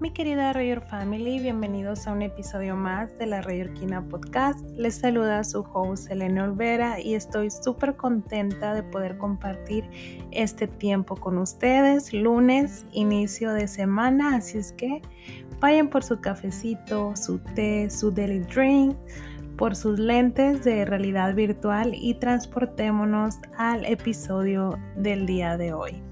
Mi querida Rayor Family, bienvenidos a un episodio más de la Rayorquina Podcast. Les saluda su host Elena Olvera y estoy súper contenta de poder compartir este tiempo con ustedes. Lunes, inicio de semana, así es que vayan por su cafecito, su té, su daily drink, por sus lentes de realidad virtual y transportémonos al episodio del día de hoy.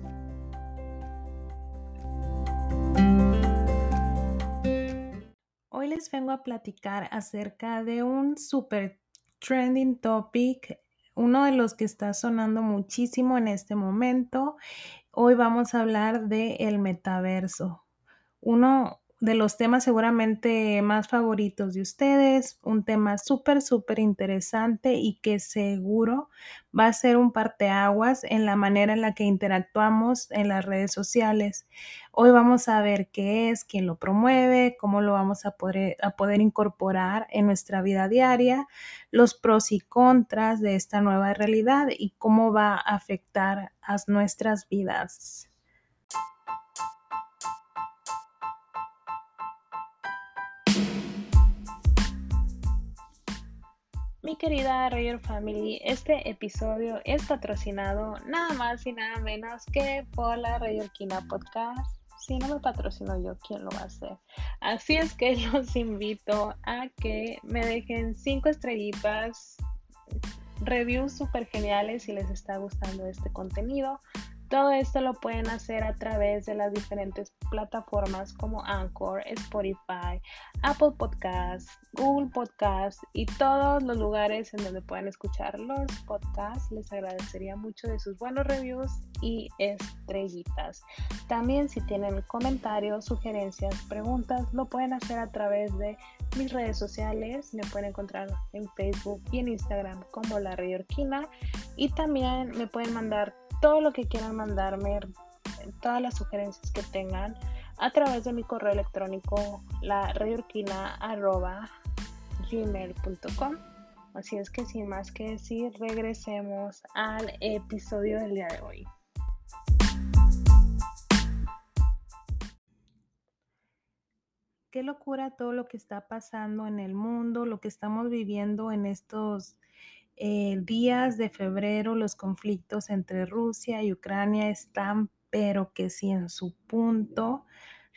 Hoy les vengo a platicar acerca de un super trending topic, uno de los que está sonando muchísimo en este momento. Hoy vamos a hablar de el metaverso. Uno de los temas seguramente más favoritos de ustedes, un tema súper, súper interesante y que seguro va a ser un parteaguas en la manera en la que interactuamos en las redes sociales. Hoy vamos a ver qué es, quién lo promueve, cómo lo vamos a poder, a poder incorporar en nuestra vida diaria, los pros y contras de esta nueva realidad y cómo va a afectar a nuestras vidas. Mi querida Rayer Family, este episodio es patrocinado nada más y nada menos que por la Rayorquina Podcast. Si no me patrocino yo, ¿quién lo va a hacer? Así es que los invito a que me dejen cinco estrellitas, reviews súper geniales si les está gustando este contenido. Todo esto lo pueden hacer a través de las diferentes plataformas como Anchor, Spotify, Apple Podcasts, Google Podcasts y todos los lugares en donde puedan escuchar los podcasts. Les agradecería mucho de sus buenos reviews y estrellitas. También si tienen comentarios, sugerencias, preguntas, lo pueden hacer a través de mis redes sociales. Me pueden encontrar en Facebook y en Instagram como La Orquina y también me pueden mandar todo lo que quieran mandarme, todas las sugerencias que tengan a través de mi correo electrónico la gmail.com Así es que sin más que decir, regresemos al episodio del día de hoy. Qué locura todo lo que está pasando en el mundo, lo que estamos viviendo en estos eh, días de febrero los conflictos entre Rusia y Ucrania están, pero que sí en su punto.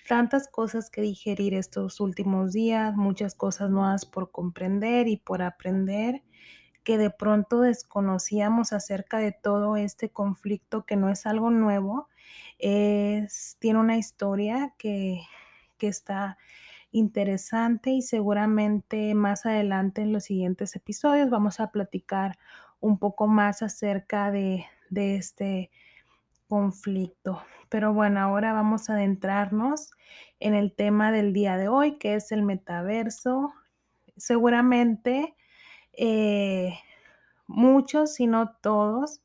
Tantas cosas que digerir estos últimos días, muchas cosas nuevas por comprender y por aprender que de pronto desconocíamos acerca de todo este conflicto que no es algo nuevo, tiene una historia que, que está interesante y seguramente más adelante en los siguientes episodios vamos a platicar un poco más acerca de, este conflicto. Pero bueno, ahora vamos a adentrarnos en el tema del día de hoy, que es el metaverso. Seguramente eh, muchos, si no todos,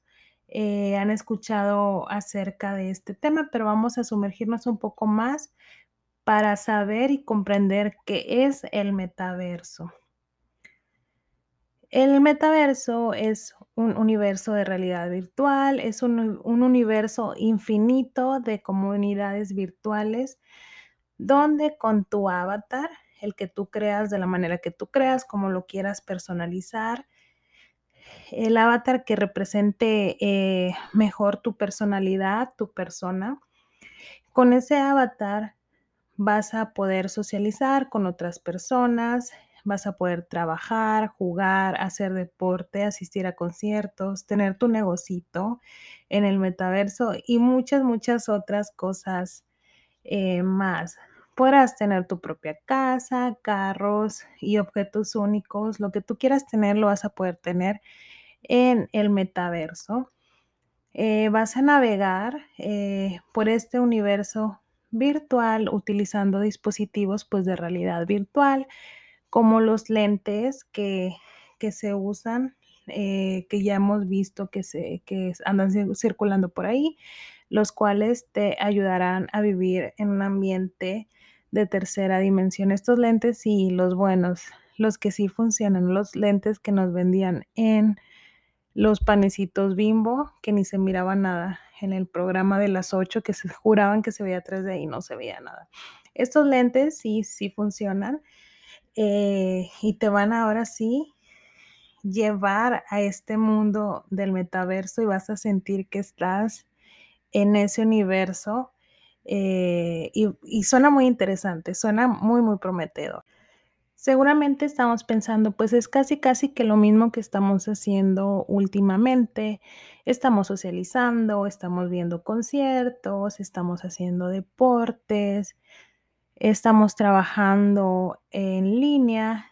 eh, han escuchado acerca de este tema, pero vamos a sumergirnos un poco más para saber y comprender qué es el metaverso. El metaverso es un universo de realidad virtual, es un, universo infinito de comunidades virtuales donde con tu avatar, el que tú creas de la manera que tú creas, como lo quieras personalizar, el avatar que represente eh, mejor tu personalidad, tu persona, con ese avatar vas a poder socializar con otras personas, vas a poder trabajar, jugar, hacer deporte, asistir a conciertos, tener tu negocito en el metaverso y muchas, muchas otras cosas eh, más. Podrás tener tu propia casa, carros y objetos únicos. Lo que tú quieras tener lo vas a poder tener en el metaverso. Eh, vas a navegar eh, por este universo virtual utilizando dispositivos pues de realidad virtual como los lentes que, se usan eh, que ya hemos visto que, se, que andan circulando por ahí los cuales te ayudarán a vivir en un ambiente de tercera dimensión. Estos lentes y los buenos los que sí funcionan los lentes que nos vendían en los panecitos Bimbo, que ni se miraba nada en el programa de las 8, que se juraban que se veía 3D y no se veía nada. Estos lentes sí, sí funcionan eh, y te van ahora sí llevar a este mundo del metaverso y vas a sentir que estás en ese universo eh, y, y, suena muy interesante, suena muy, muy prometedor. Seguramente estamos pensando, pues es casi, casi que lo mismo que estamos haciendo últimamente. Estamos socializando, estamos viendo conciertos, estamos haciendo deportes, estamos trabajando en línea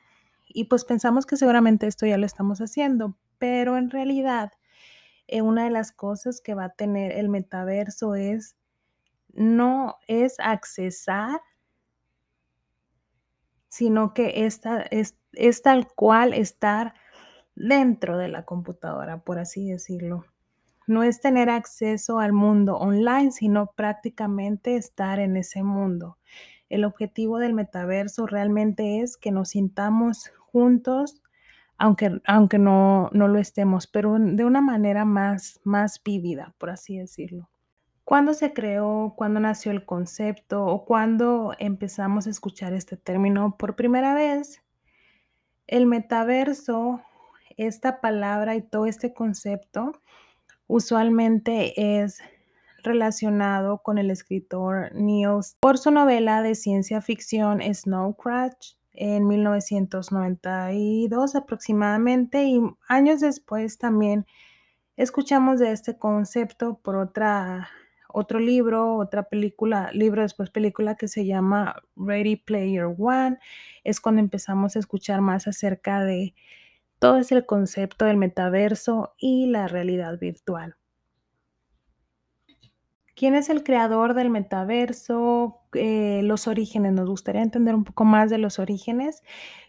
y pues pensamos que seguramente esto ya lo estamos haciendo, pero en realidad eh, una de las cosas que va a tener el metaverso es no es accesar sino que esta es, es tal cual estar dentro de la computadora, por así decirlo. No es tener acceso al mundo online, sino prácticamente estar en ese mundo. El objetivo del metaverso realmente es que nos sintamos juntos, aunque, aunque no, no lo estemos, pero de una manera más, más vívida, por así decirlo. ¿Cuándo se creó, cuándo nació el concepto o cuándo empezamos a escuchar este término por primera vez? El metaverso, esta palabra y todo este concepto usualmente es relacionado con el escritor Neil por su novela de ciencia ficción Snow Crash en 1992 aproximadamente y años después también escuchamos de este concepto por otra otro libro, otra película, libro después película que se llama Ready Player One. Es cuando empezamos a escuchar más acerca de todo ese concepto del metaverso y la realidad virtual. ¿Quién es el creador del metaverso? Eh, los orígenes. Nos gustaría entender un poco más de los orígenes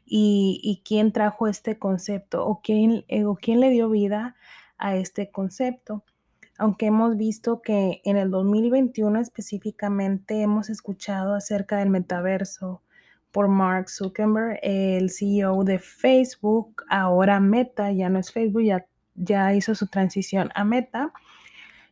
y, quién trajo este concepto o quién, eh, o quién le dio vida a este concepto aunque hemos visto que en el 2021 específicamente hemos escuchado acerca del metaverso por Mark Zuckerberg, el CEO de Facebook, ahora Meta, ya no es Facebook, ya, hizo su transición a Meta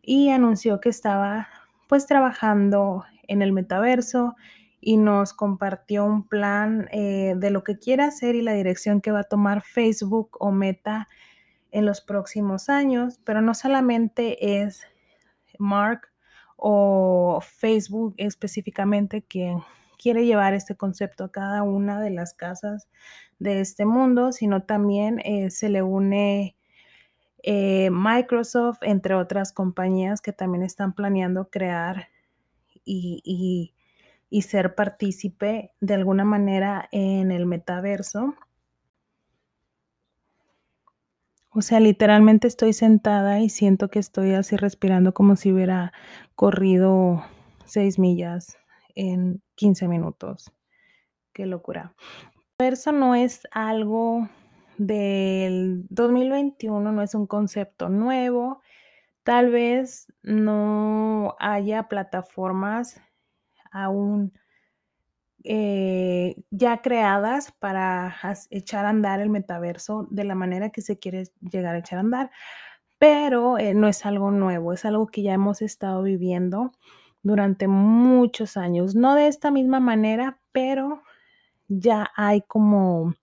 y anunció que estaba pues trabajando en el metaverso y nos compartió un plan eh, de lo que quiere hacer y la dirección que va a tomar Facebook o Meta en los próximos años, pero no solamente es Mark o Facebook específicamente quien quiere llevar este concepto a cada una de las casas de este mundo, sino también eh, se le une eh, Microsoft, entre otras compañías que también están planeando crear y ser partícipe de alguna manera en el metaverso. O sea, literalmente estoy sentada y siento que estoy así respirando como si hubiera corrido seis millas en 15 minutos. Qué locura. Eso no es algo del 2021, no es un concepto nuevo. Tal vez no haya plataformas aún eh, ya creadas para echar a andar el metaverso de la manera que se quiere llegar a echar a andar, pero eh, no es algo nuevo, es algo que ya hemos estado viviendo durante muchos años, no de esta misma manera, pero ya hay como,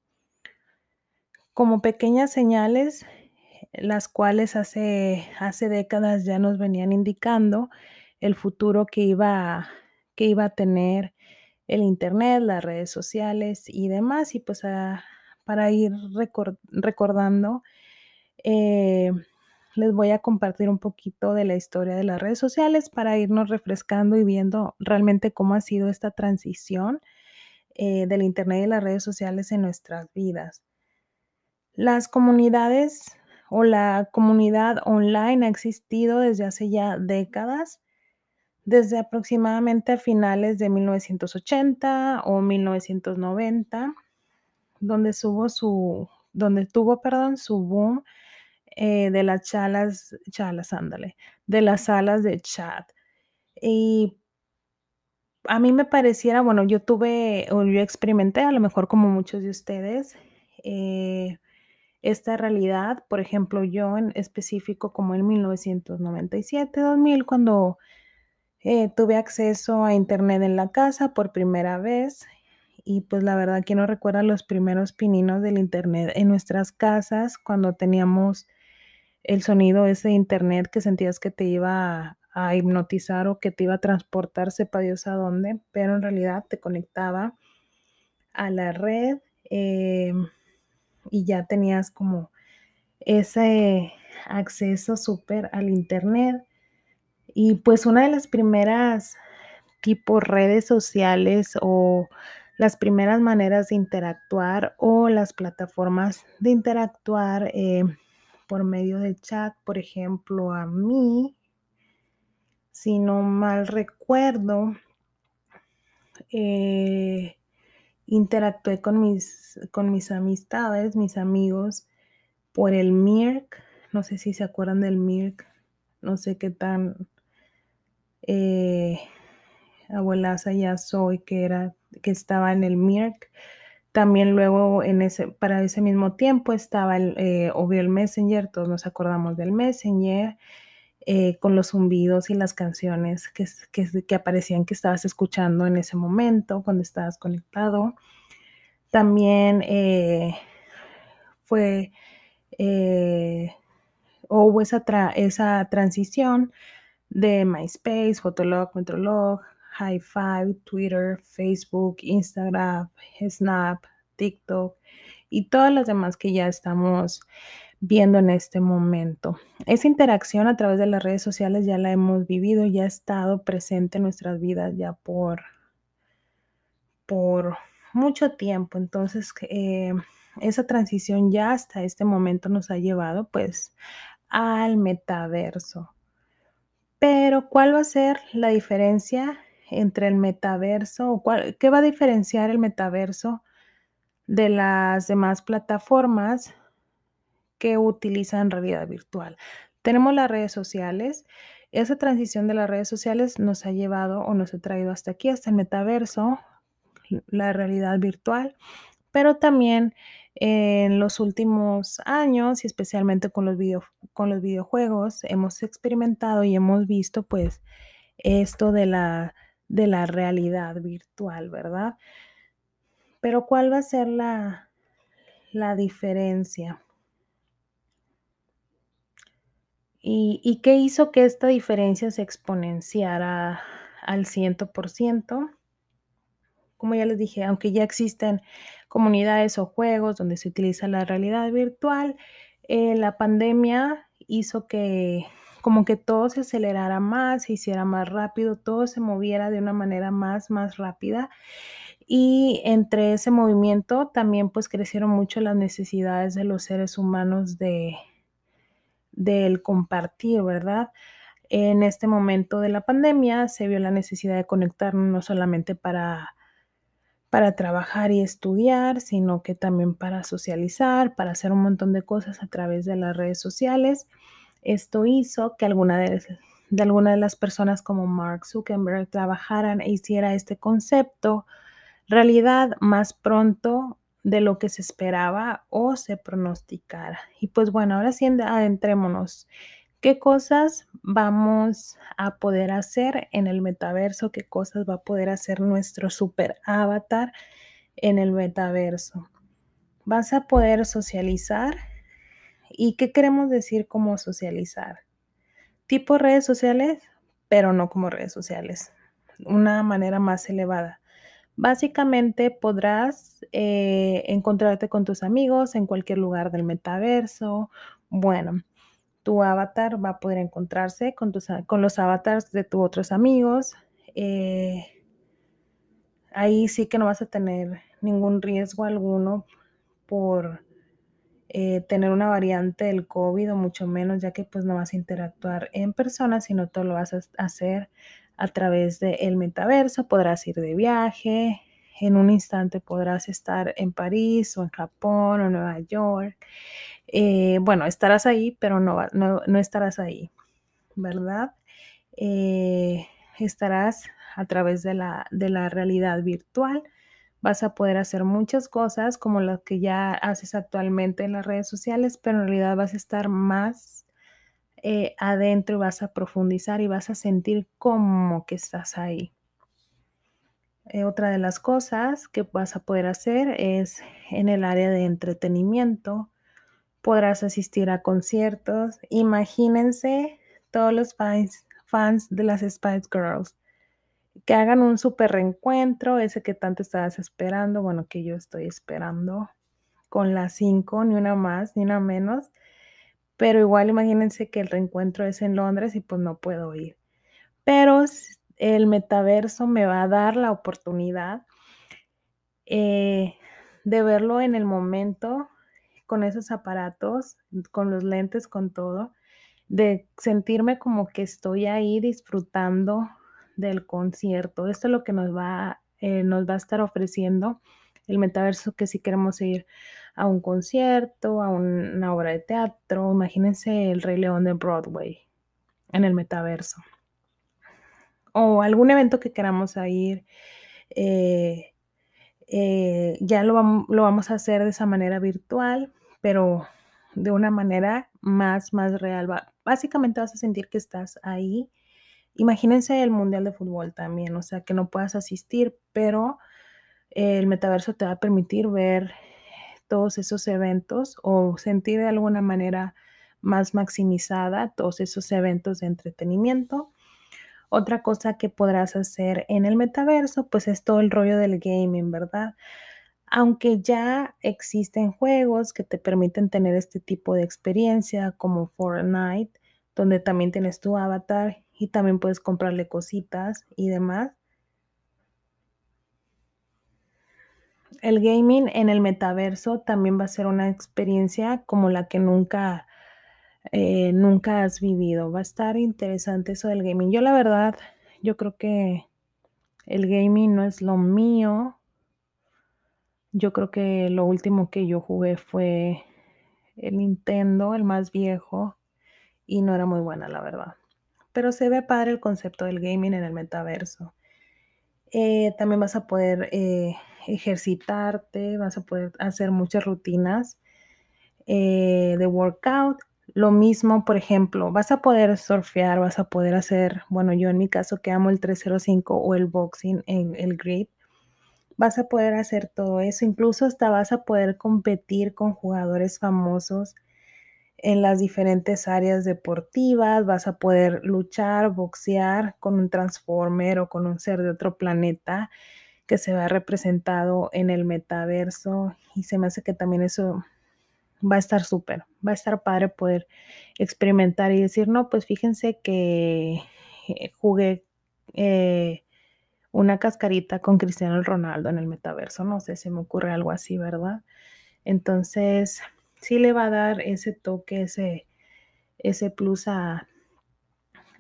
como pequeñas señales, las cuales hace, hace décadas ya nos venían indicando el futuro que iba, que iba a tener el Internet, las redes sociales y demás. Y pues ah, para ir recordando, eh, les voy a compartir un poquito de la historia de las redes sociales para irnos refrescando y viendo realmente cómo ha sido esta transición eh, del Internet y las redes sociales en nuestras vidas. Las comunidades o la comunidad online ha existido desde hace ya décadas desde aproximadamente a finales de 1980 o 1990, donde, su, donde tuvo perdón, su boom eh, de las chalas, chalas, ándale, de las salas de chat. Y a mí me pareciera, bueno, yo tuve, o yo experimenté, a lo mejor como muchos de ustedes, eh, esta realidad. Por ejemplo, yo en específico como en 1997, 2000, cuando eh, tuve acceso a internet en la casa por primera vez. Y pues la verdad que no recuerda los primeros pininos del internet en nuestras casas cuando teníamos el sonido ese internet que sentías que te iba a, hipnotizar o que te iba a transportar, sepa Dios a dónde, pero en realidad te conectaba a la red eh, y ya tenías como ese acceso súper al internet. Y pues una de las primeras tipo redes sociales o las primeras maneras de interactuar o las plataformas de interactuar eh, por medio de chat, por ejemplo, a mí, si no mal recuerdo, eh, interactué con mis, con mis amistades, mis amigos, por el MIRC. No sé si se acuerdan del MIRC. No sé qué tan eh, abuelaza ya soy, que era, que estaba en el MIRC. También luego en ese, para ese mismo tiempo estaba el, eh, obvio el Messenger, todos nos acordamos del Messenger, eh, con los zumbidos y las canciones que, que, aparecían que estabas escuchando en ese momento, cuando estabas conectado. También eh, fue, hubo esa, esa transición de MySpace, Fotolog, Metrolog, High Five, Twitter, Facebook, Instagram, Snap, TikTok y todas las demás que ya estamos viendo en este momento. Esa interacción a través de las redes sociales ya la hemos vivido, ya ha estado presente en nuestras vidas ya por, por mucho tiempo. Entonces, eh, esa transición ya hasta este momento nos ha llevado pues al metaverso. Pero, ¿cuál va a ser la diferencia entre el metaverso o qué va a diferenciar el metaverso de las demás plataformas que utilizan realidad virtual. Tenemos las redes sociales. Esa transición de las redes sociales nos ha llevado o nos ha traído hasta aquí, hasta el metaverso, la realidad virtual, pero también en los últimos años y especialmente con los, con los videojuegos hemos experimentado y hemos visto pues esto de la de la realidad virtual, ¿verdad? Pero ¿cuál va a ser la, la diferencia? ¿Y, ¿Y, qué hizo que esta diferencia se exponenciara al 100%? Como ya les dije, aunque ya existen comunidades o juegos donde se utiliza la realidad virtual, eh, la pandemia hizo que como que todo se acelerara más, se hiciera más rápido, todo se moviera de una manera más, más rápida. Y entre ese movimiento también pues crecieron mucho las necesidades de los seres humanos de del compartir, ¿verdad? En este momento de la pandemia se vio la necesidad de conectarnos no solamente para para trabajar y estudiar, sino que también para socializar, para hacer un montón de cosas a través de las redes sociales. Esto hizo que alguna de, de alguna de las personas como Mark Zuckerberg trabajaran e hiciera este concepto realidad más pronto de lo que se esperaba o se pronosticara. Y pues bueno, ahora sí adentrémonos. ¿Qué cosas vamos a poder hacer en el metaverso? ¿Qué cosas va a poder hacer nuestro super avatar en el metaverso? Vas a poder socializar ¿Y qué queremos decir como socializar? Tipo redes sociales, pero no como redes sociales. Una manera más elevada. Básicamente podrás eh, encontrarte con tus amigos en cualquier lugar del metaverso. Bueno, tu avatar va a poder encontrarse con, tus, con los avatars de tus otros amigos. Eh, ahí sí que no vas a tener ningún riesgo alguno por eh, tener una variante del COVID o mucho menos, ya que pues no vas a interactuar en persona, sino todo lo vas a hacer a través del metaverso. Podrás ir de viaje, en un instante podrás estar en París o en Japón o Nueva York. Eh, bueno, estarás ahí, pero no, no, estarás ahí, ¿verdad? Eh, estarás a través de la, de la realidad virtual Vas a poder hacer muchas cosas como las que ya haces actualmente en las redes sociales, pero en realidad vas a estar más eh, adentro y vas a profundizar y vas a sentir como que estás ahí. Otra de las cosas que vas a poder hacer es en el área de entretenimiento. Podrás asistir a conciertos. Imagínense todos los fans, de las Spice Girls que hagan un super reencuentro, ese que tanto estabas esperando, bueno, que yo estoy esperando con las cinco, ni una más, ni una menos. Pero igual imagínense que el reencuentro es en Londres y pues no puedo ir. Pero el metaverso me va a dar la oportunidad eh, de verlo en el momento con esos aparatos, con los lentes, con todo, de sentirme como que estoy ahí disfrutando del concierto. Esto es lo que nos va, eh, nos va a estar ofreciendo el metaverso, que si queremos ir a un concierto, a una obra de teatro, imagínense el Rey León de Broadway en el metaverso. O algún evento que queramos ir, eh, eh, ya lo, lo vamos a hacer de esa manera virtual, pero de una manera más, más real. Básicamente vas a sentir que estás ahí Imagínense el Mundial de Fútbol también, o sea, que no puedas asistir, pero el metaverso te va a permitir ver todos esos eventos o sentir de alguna manera más maximizada todos esos eventos de entretenimiento. Otra cosa que podrás hacer en el metaverso, pues es todo el rollo del gaming, ¿verdad? Aunque ya existen juegos que te permiten tener este tipo de experiencia como Fortnite, donde también tienes tu avatar y también puedes comprarle cositas y demás. El gaming en el metaverso también va a ser una experiencia como la que nunca, eh, nunca has vivido. Va a estar interesante eso del gaming. Yo la verdad, yo creo que el gaming no es lo mío. Yo creo que lo último que yo jugué fue el Nintendo, el más viejo, y no era muy buena, la verdad pero se ve padre el concepto del gaming en el metaverso. Eh, también vas a poder eh, ejercitarte, vas a poder hacer muchas rutinas eh, de workout. Lo mismo, por ejemplo, vas a poder surfear, vas a poder hacer, bueno, yo en mi caso que amo el 305 o el boxing en el grid, vas a poder hacer todo eso. Incluso hasta vas a poder competir con jugadores famosos en las diferentes áreas deportivas, vas a poder luchar, boxear con un transformer o con un ser de otro planeta que se va representado en el metaverso y se me hace que también eso va a estar súper, va a estar padre poder experimentar y decir, no, pues fíjense que eh, jugué eh, una cascarita con Cristiano Ronaldo en el metaverso, no sé, si me ocurre algo así, ¿verdad? Entonces, sí le va a dar ese toque, ese, ese plus a,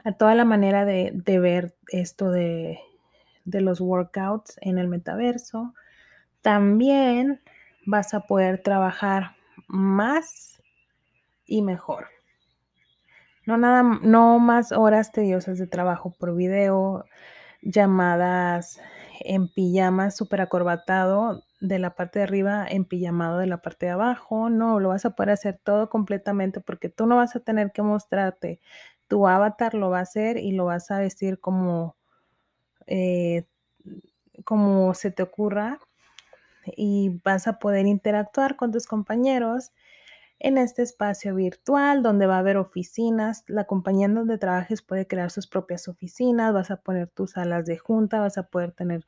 a toda la manera de, ver esto de, de los workouts en el metaverso. También vas a poder trabajar más y mejor. No, nada, no más horas tediosas de trabajo por video, llamadas en pijama súper acorbatado de la parte de arriba en pijamado de la parte de abajo. No, lo vas a poder hacer todo completamente porque tú no vas a tener que mostrarte. Tu avatar lo va a hacer y lo vas a vestir como, eh, como se te ocurra y vas a poder interactuar con tus compañeros en este espacio virtual donde va a haber oficinas. La compañía en donde trabajes puede crear sus propias oficinas, vas a poner tus salas de junta, vas a poder tener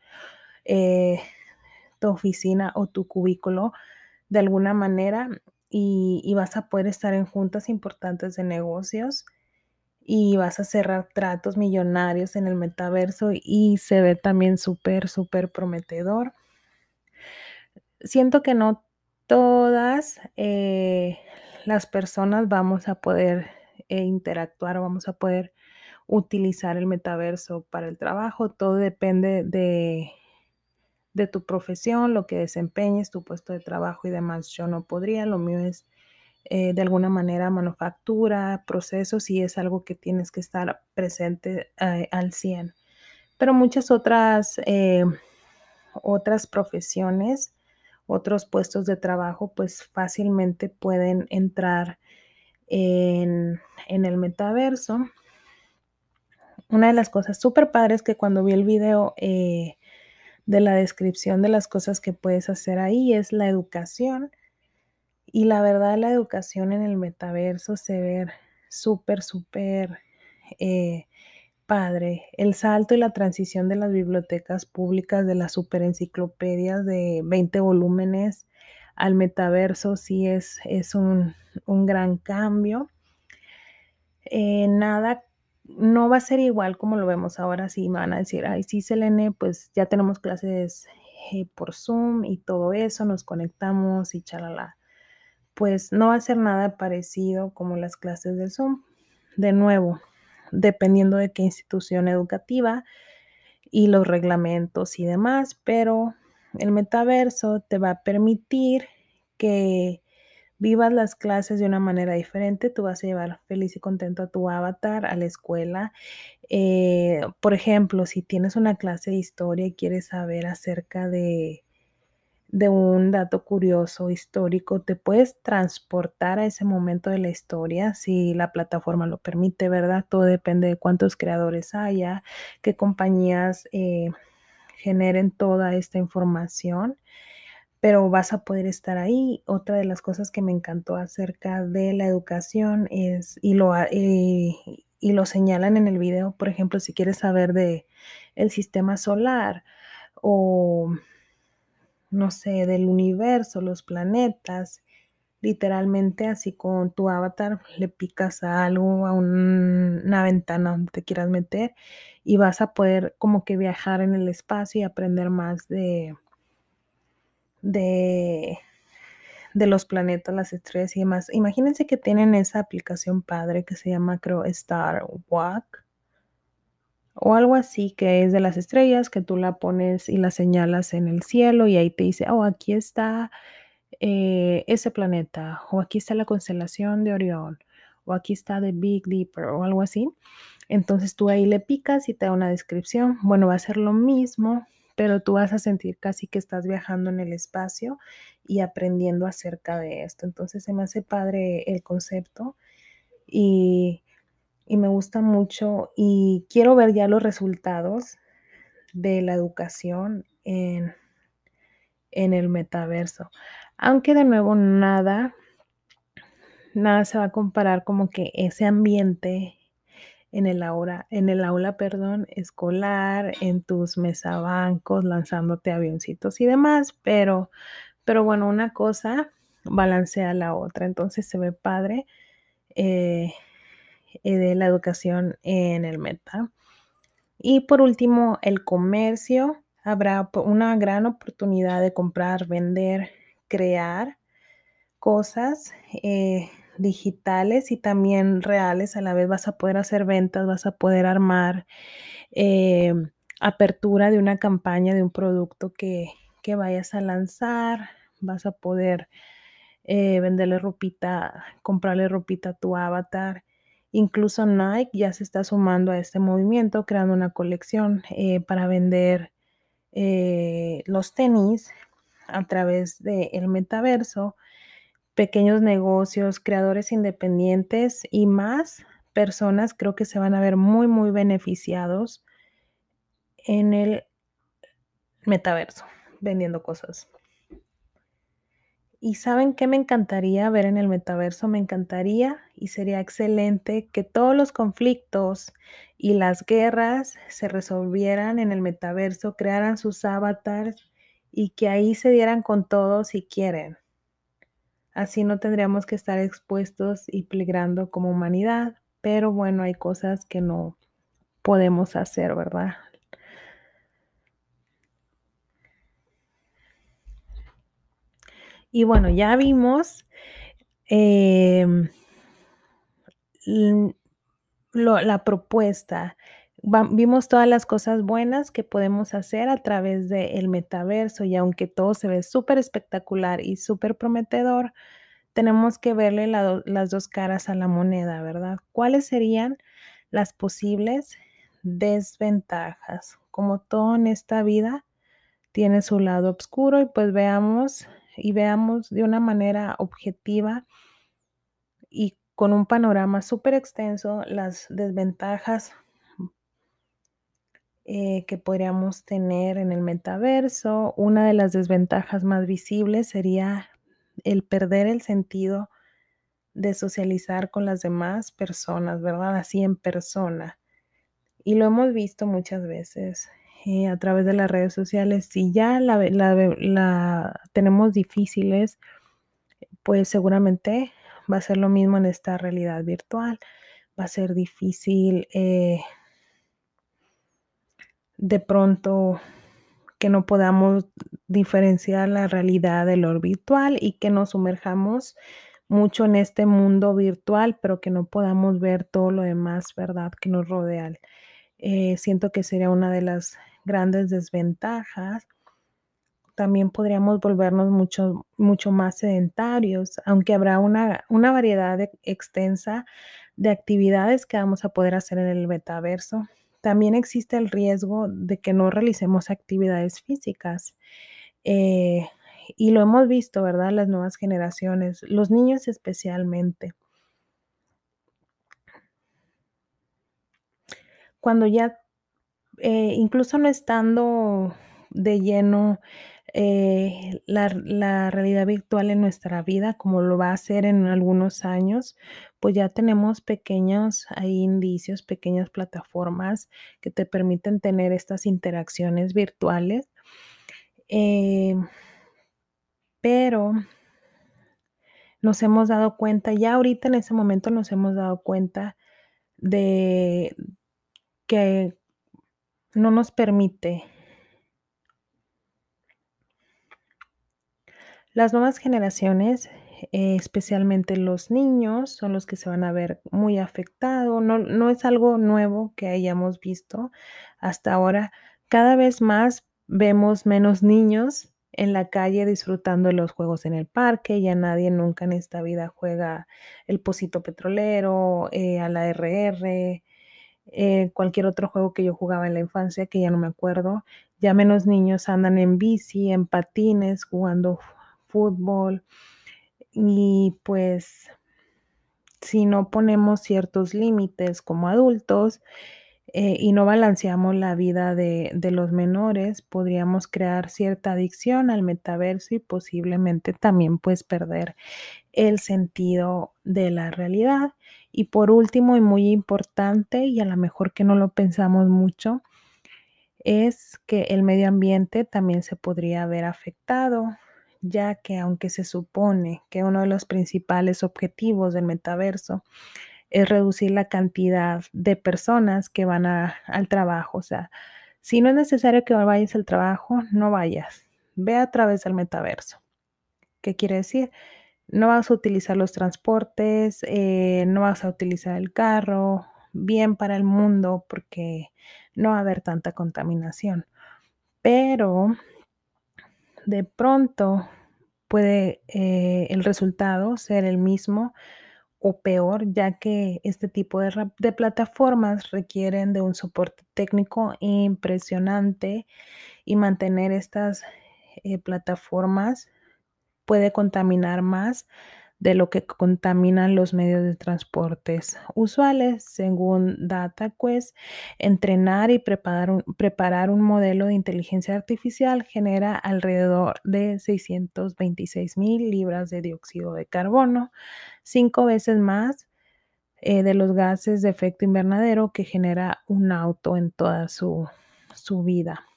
eh, tu oficina o tu cubículo de alguna manera y, vas a poder estar en juntas importantes de negocios y vas a cerrar tratos millonarios en el metaverso y se ve también súper, súper prometedor. Siento que no todas eh, las personas vamos a poder eh, interactuar, vamos a poder utilizar el metaverso para el trabajo. Todo depende de, de tu profesión, lo que desempeñes, tu puesto de trabajo y demás. Yo no podría, lo mío es eh, de alguna manera manufactura, procesos y es algo que tienes que estar presente al 100. Pero muchas otras, otras profesiones, otros puestos de trabajo, pues fácilmente pueden entrar en, el metaverso. Una de las cosas súper padres que cuando vi el video eh, de la descripción de las cosas que puedes hacer ahí es la educación. Y la verdad, la educación en el metaverso se ve súper, súper eh, padre. El salto y la transición de las bibliotecas públicas, de las superenciclopedias de 20 volúmenes al metaverso, sí es, es un, gran cambio. Eh, nada, no va a ser igual como lo vemos ahora. Sí, me van a decir, ay, sí, Selene, pues ya tenemos clases eh, por Zoom y todo eso, nos conectamos y chalala. Pues no va a ser nada parecido como las clases del Zoom. De nuevo, dependiendo de qué institución educativa y los reglamentos y demás, pero el metaverso te va a permitir que vivas las clases de una manera diferente. Tú vas a llevar feliz y contento a tu avatar a la escuela. Eh, por ejemplo, si tienes una clase de historia y quieres saber acerca de de un dato curioso histórico, te puedes transportar a ese momento de la historia si la plataforma lo permite, ¿verdad? Todo depende de cuántos creadores haya, qué compañías eh, generen toda esta información, pero vas a poder estar ahí. Otra de las cosas que me encantó acerca de la educación es, y lo, y lo señalan en el video, por ejemplo, si quieres saber de el sistema solar o no sé, del universo, los planetas, literalmente así con tu avatar le picas a algo, a una ventana donde te quieras meter y vas a poder como que viajar en el espacio y aprender más de, de, de los planetas, las estrellas y demás. Imagínense que tienen esa aplicación padre que se llama, creo, Star Walk o algo así que es de las estrellas que tú la pones y la señalas en el cielo y ahí te dice, oh, aquí está eh, ese planeta o aquí está la constelación de Orión o aquí está The Big Dipper o algo así. Entonces tú ahí le picas y te da una descripción. Bueno, va a ser lo mismo, pero tú vas a sentir casi que estás viajando en el espacio y aprendiendo acerca de esto. Entonces se me hace padre el concepto y y me gusta mucho y quiero ver ya los resultados de la educación en, en el metaverso. Aunque de nuevo nada, nada se va a comparar como que ese ambiente en el aula, en el aula, perdón, escolar, en tus mesabancos, lanzándote avioncitos y demás, pero, pero bueno, una cosa balancea la otra, entonces se ve padre. Eh, de la educación en el meta. Y por último, el comercio. Habrá una gran oportunidad de comprar, vender, crear cosas eh, digitales y también reales. A la vez vas a poder hacer ventas, vas a poder armar eh, apertura de una campaña de un producto que, que vayas a lanzar. Vas a poder venderle ropita, comprarle ropita a tu avatar Incluso Nike ya se está sumando a este movimiento, creando una colección eh, para vender eh, los tenis a través del metaverso, pequeños negocios, creadores independientes y más personas creo que se van a ver muy, muy beneficiados en el metaverso, vendiendo cosas. Y saben qué me encantaría ver en el metaverso, me encantaría y sería excelente que todos los conflictos y las guerras se resolvieran en el metaverso, crearan sus avatars y que ahí se dieran con todos si quieren. Así no tendríamos que estar expuestos y peligrando como humanidad, pero bueno, hay cosas que no podemos hacer, ¿verdad? Y bueno, ya vimos em, la propuesta. vimos todas las cosas buenas que podemos hacer a través del metaverso y aunque todo se ve súper espectacular y súper prometedor, tenemos que verle las dos caras a la moneda, ¿verdad? ¿Cuáles serían las posibles desventajas? Como todo en esta vida, tiene su lado oscuro y pues veamos y veamos de una manera objetiva y con un panorama súper extenso las desventajas eh, que podríamos tener en el metaverso. Una de las desventajas más visibles sería el perder el sentido de socializar con las demás personas, ¿verdad? Así en persona. Y lo hemos visto muchas veces eh, a través de las redes sociales. Si ya la, la, tenemos difíciles, pues seguramente va a ser lo mismo en esta realidad virtual. Va a ser difícil eh, de pronto que no podamos diferenciar la realidad de lo virtual y que nos sumerjamos mucho en este mundo virtual, pero que no podamos ver todo lo demás, ¿verdad? Que nos rodea. Eh, siento que sería una de las grandes desventajas. También podríamos volvernos mucho, mucho más sedentarios, aunque habrá una, una variedad extensa de actividades que vamos a poder hacer en el metaverso. También existe el riesgo de que no realicemos actividades físicas. Eh, y lo hemos visto, ¿verdad? Las nuevas generaciones, los niños especialmente. Cuando ya, eh, incluso no estando de lleno eh, la, realidad virtual en nuestra vida, como lo va a ser en algunos años, pues ya tenemos pequeños indicios, pequeñas plataformas que te permiten tener estas interacciones virtuales. Eh, pero nos hemos dado cuenta, ya ahorita en ese momento nos hemos dado cuenta de que no nos permite las nuevas generaciones, eh, especialmente los niños, son los que se van a ver muy afectados. No, no es algo nuevo que hayamos visto hasta ahora. Cada vez más vemos menos niños en la calle disfrutando de los juegos en el parque. Ya nadie nunca en esta vida juega el pocito petrolero, eh, a la RR, eh, cualquier otro juego que yo jugaba en la infancia que ya no me acuerdo. Ya menos niños andan en bici, en patines, jugando fútbol. Y pues si no ponemos ciertos límites como adultos, eh, y no balanceamos la vida de, los menores, podríamos crear cierta adicción al metaverso y posiblemente también pues perder el sentido de la realidad. Y por último y muy importante, y a lo mejor que no lo pensamos mucho, es que el medio ambiente también se podría ver afectado, ya que aunque se supone que uno de los principales objetivos del metaverso es reducir la cantidad de personas que van al trabajo. O sea, si no es necesario que vayas al trabajo, no vayas. Ve a través del metaverso. ¿Qué quiere decir? No vas a utilizar los transportes, eh, no vas a utilizar el carro, bien para el mundo porque no va a haber tanta contaminación. Pero de pronto puede eh, el resultado ser el mismo o peor, ya que este tipo de, plataformas requieren de un soporte técnico impresionante y mantener estas eh, plataformas puede contaminar más de lo que contaminan los medios de transportes usuales. Según DataQuest, entrenar y preparar un, modelo de inteligencia artificial genera alrededor de 626 mil libras de dióxido de carbono, cinco veces más eh, de los gases de efecto invernadero que genera un auto en toda su vida.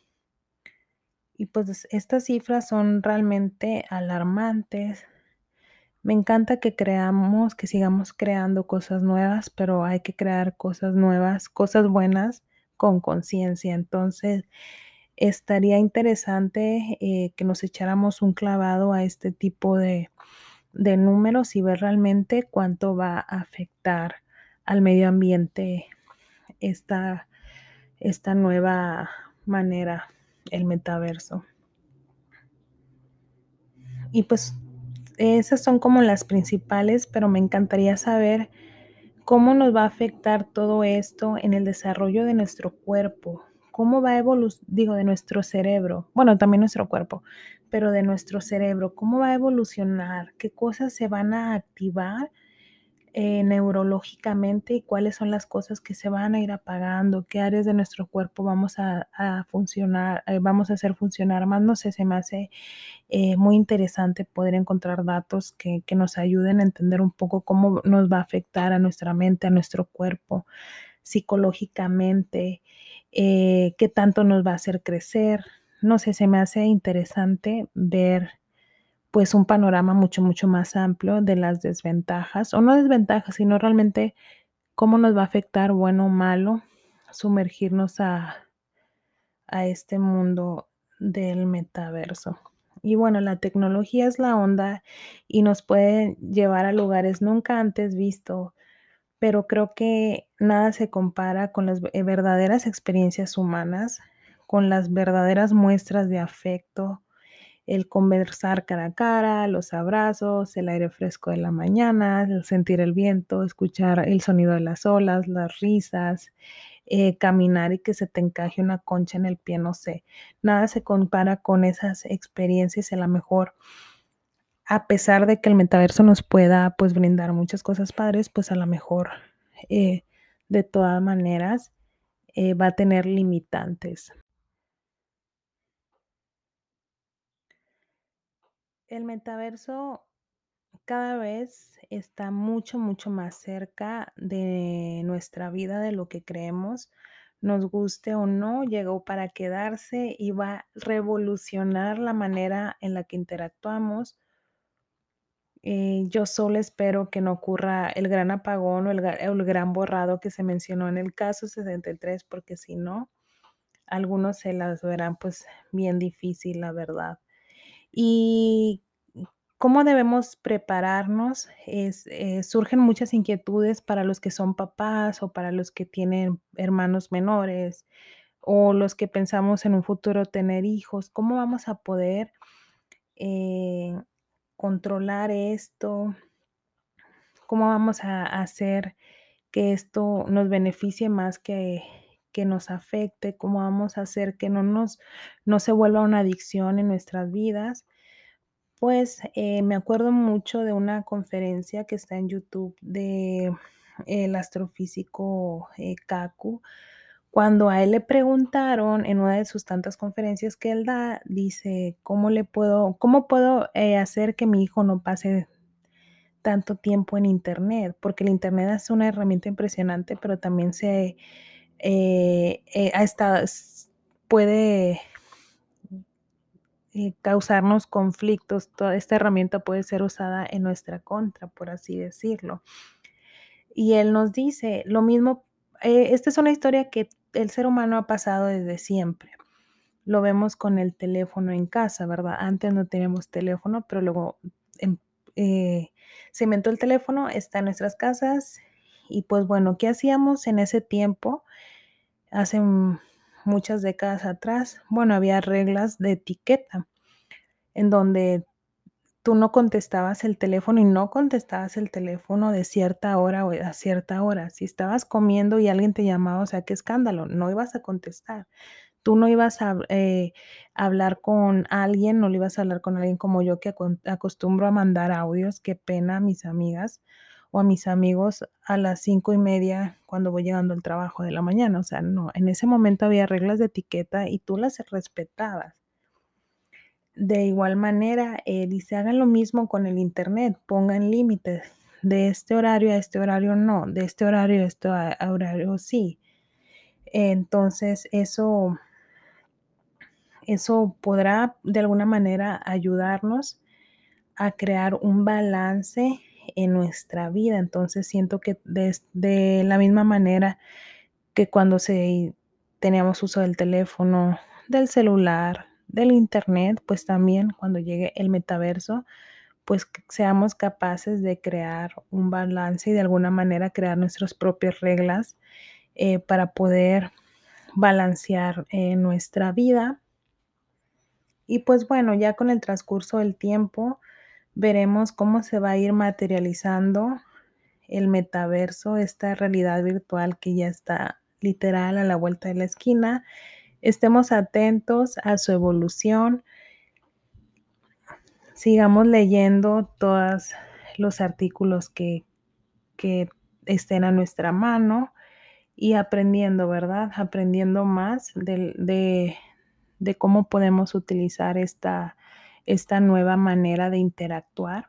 Y pues estas cifras son realmente alarmantes me encanta que creamos, que sigamos creando cosas nuevas, pero hay que crear cosas nuevas, cosas buenas con conciencia. Entonces, estaría interesante eh, que nos echáramos un clavado a este tipo de, números y ver realmente cuánto va a afectar al medio ambiente esta, esta nueva manera, el metaverso. Y pues esas son como las principales, pero me encantaría saber cómo nos va a afectar todo esto en el desarrollo de nuestro cuerpo, cómo va a evolucionar, digo, de nuestro cerebro, bueno, también nuestro cuerpo, pero de nuestro cerebro, cómo va a evolucionar, qué cosas se van a activar eh, neurológicamente y cuáles son las cosas que se van a ir apagando, qué áreas de nuestro cuerpo vamos a, funcionar, eh, vamos a hacer funcionar más. No sé, se me hace eh, muy interesante poder encontrar datos que, que, nos ayuden a entender un poco cómo nos va a afectar a nuestra mente, a nuestro cuerpo, psicológicamente, qué tanto nos va a hacer crecer. No sé, se me hace interesante ver pues un panorama mucho, mucho más amplio de las desventajas, o no desventajas, sino realmente cómo nos va a afectar, bueno o malo, sumergirnos a, a este mundo del metaverso. Y bueno, la tecnología es la onda y nos puede llevar a lugares nunca antes visto, pero creo que nada se compara con las verdaderas experiencias humanas, con las verdaderas muestras de afecto, el conversar cara a cara, los abrazos, el aire fresco de la mañana, el sentir el viento, escuchar el sonido de las olas, las risas, eh, caminar y que se te encaje una concha en el pie, no sé. Nada se compara con esas experiencias a lo mejor a pesar de que el metaverso nos pueda pues brindar muchas cosas padres, pues a lo mejor eh, de todas maneras eh, va a tener limitantes. El metaverso cada vez está mucho, mucho más cerca de nuestra vida, de lo que creemos, nos guste o no, llegó para quedarse y va a revolucionar la manera en la que interactuamos. Eh, yo solo espero que no ocurra el gran apagón o el, el gran borrado que se mencionó en el caso 63, porque si no, algunos se las verán pues bien difícil, la verdad. Y cómo debemos prepararnos, es, eh, surgen muchas inquietudes para los que son papás o para los que tienen hermanos menores o los que pensamos en un futuro tener hijos. ¿Cómo vamos a poder eh, controlar esto? ¿Cómo vamos a hacer que esto nos beneficie más que, que nos afecte? ¿Cómo vamos a hacer que no, nos, no se vuelva una adicción en nuestras vidas? Pues, eh, me acuerdo mucho de una conferencia que está en YouTube de el astrofísico, eh, Kaku. Cuando a él le preguntaron en una de sus tantas conferencias que él da, dice: "¿Cómo le puedo cómo puedo, eh, hacer que mi hijo no pase tanto tiempo en Internet?". Porque el Internet es una herramienta impresionante, pero también se, ha estado puede eh, causarnos conflictos, toda esta herramienta puede ser usada en nuestra contra, por así decirlo. Y él nos dice, lo mismo, eh, esta es una historia que el ser humano ha pasado desde siempre. Lo vemos con el teléfono en casa, ¿verdad? Antes no teníamos teléfono, pero luego em, eh, se inventó el teléfono, está en nuestras casas. Y pues bueno, ¿qué hacíamos en ese tiempo? Hace muchas décadas atrás, bueno, había reglas de etiqueta en donde tú no contestabas el teléfono y no contestabas el teléfono de cierta hora o a cierta hora. Si estabas comiendo y alguien te llamaba, o sea, qué escándalo, no ibas a contestar. Tú no ibas a eh, hablar con alguien, no le ibas a hablar con alguien como yo que acostumbro a mandar audios, qué pena mis amigas o a mis amigos a las cinco y media cuando voy llegando al trabajo de la mañana. O sea, no, en ese momento había reglas de etiqueta y tú las respetabas. De igual manera, eh, dice, hagan lo mismo con el Internet, pongan límites. De este horario a este horario no, de este horario a este horario sí. Entonces, eso, eso podrá de alguna manera ayudarnos a crear un balance en nuestra vida. Entonces siento que de, la misma manera que cuando se, teníamos uso del teléfono, del celular, del internet, pues también cuando llegue el metaverso, pues seamos capaces de crear un balance y de alguna manera crear nuestras propias reglas eh, para poder balancear eh, nuestra vida. Y pues bueno, ya con el transcurso del tiempo, veremos cómo se va a ir materializando el metaverso, esta realidad virtual que ya está literal a la vuelta de la esquina, estemos atentos a su evolución, sigamos leyendo todos los artículos que, que estén a nuestra mano y aprendiendo, ¿verdad? Aprendiendo más de, de, cómo podemos utilizar esta, esta nueva manera de interactuar.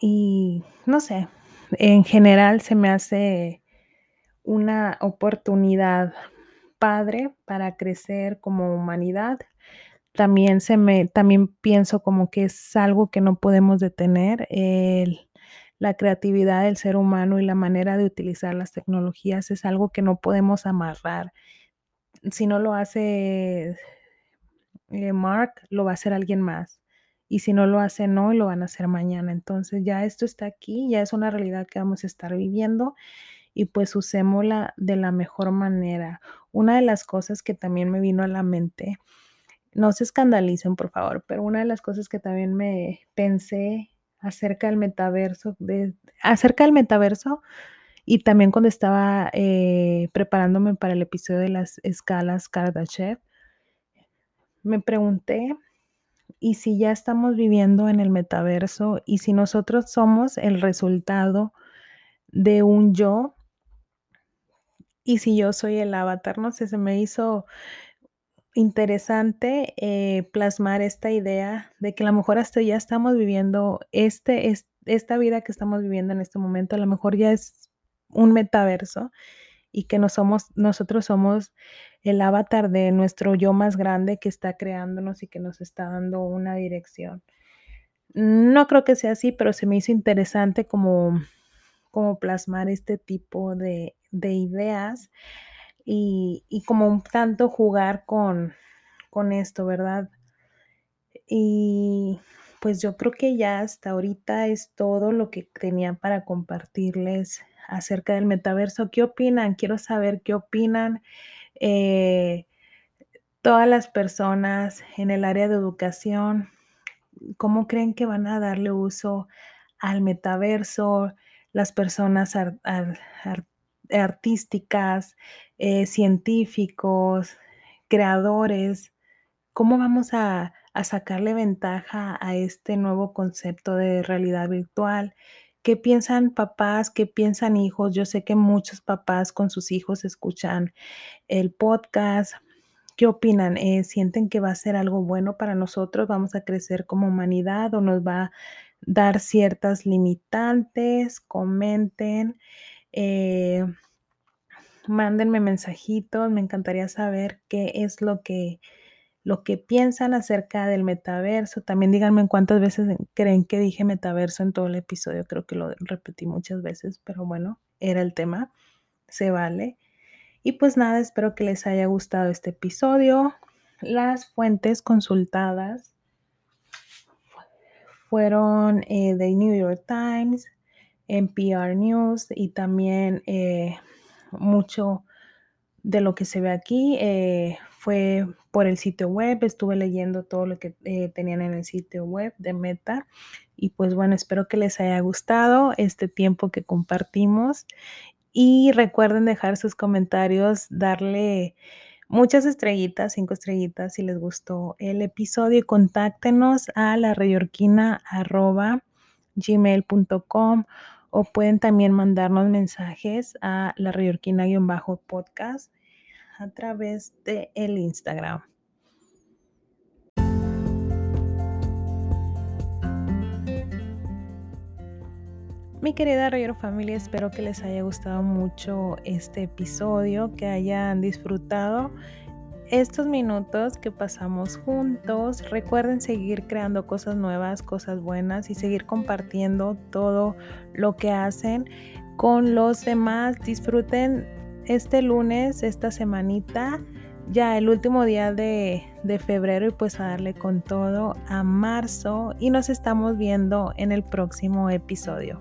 Y no sé, en general se me hace una oportunidad padre para crecer como humanidad. También se me, también pienso como que es algo que no podemos detener. El, la creatividad del ser humano y la manera de utilizar las tecnologías es algo que no podemos amarrar. Si no lo hace eh, Mark, lo va a hacer alguien más. Y si no lo hace no, lo van a hacer mañana. Entonces ya esto está aquí, ya es una realidad que vamos a estar viviendo y pues usémosla de la mejor manera. Una de las cosas que también me vino a la mente, no se escandalicen por favor, pero una de las cosas que también me pensé acerca del metaverso, de, acerca del metaverso y también cuando estaba eh, preparándome para el episodio de las escalas Kardashev, me pregunté, ¿y si ya estamos viviendo en el metaverso y si nosotros somos el resultado de un yo? Y si yo soy el avatar, no sé, se me hizo interesante eh, plasmar esta idea de que a lo mejor hasta ya estamos viviendo este, esta vida que estamos viviendo en este momento, a lo mejor ya es un metaverso y que no somos, nosotros somos el avatar de nuestro yo más grande que está creándonos y que nos está dando una dirección. No creo que sea así, pero se me hizo interesante como, como plasmar este tipo de, de ideas y, como un tanto jugar con, con esto, ¿verdad? Y pues yo creo que ya hasta ahorita es todo lo que tenía para compartirles acerca del metaverso. ¿Qué opinan? Quiero saber qué opinan eh, todas las personas en el área de educación. ¿Cómo creen que van a darle uso al metaverso? Las personas artísticas, eh, científicos, creadores, ¿cómo vamos a, sacarle ventaja a este nuevo concepto de realidad virtual? ¿Qué piensan papás? ¿Qué piensan hijos? Yo sé que muchos papás con sus hijos escuchan el podcast. ¿Qué opinan? Eh, ¿Sienten que va a ser algo bueno para nosotros? ¿Vamos a crecer como humanidad o nos va a dar ciertas limitantes? Comenten. Eh, mándenme mensajitos, me encantaría saber qué es lo que, lo que piensan acerca del metaverso. También díganme cuántas veces creen que dije metaverso en todo el episodio. Creo que lo repetí muchas veces, pero bueno, era el tema. Se vale. Y pues nada, espero que les haya gustado este episodio. Las fuentes consultadas fueron eh, The New York Times, NPR News y también eh, mucho de lo que se ve aquí eh, fue por el sitio web, estuve leyendo todo lo que eh, tenían en el sitio web de Meta y pues bueno, espero que les haya gustado este tiempo que compartimos y recuerden dejar sus comentarios, darle muchas estrellitas, cinco estrellitas si les gustó el episodio contáctenos a la gmail.com o pueden también mandarnos mensajes a la podcast a través de el Instagram. Mi querida Rayor Familia, espero que les haya gustado mucho este episodio, que hayan disfrutado estos minutos que pasamos juntos. Recuerden seguir creando cosas nuevas, cosas buenas y seguir compartiendo todo lo que hacen con los demás. Disfruten este lunes, esta semanita, ya el último día de, de febrero y pues a darle con todo a marzo y nos estamos viendo en el próximo episodio.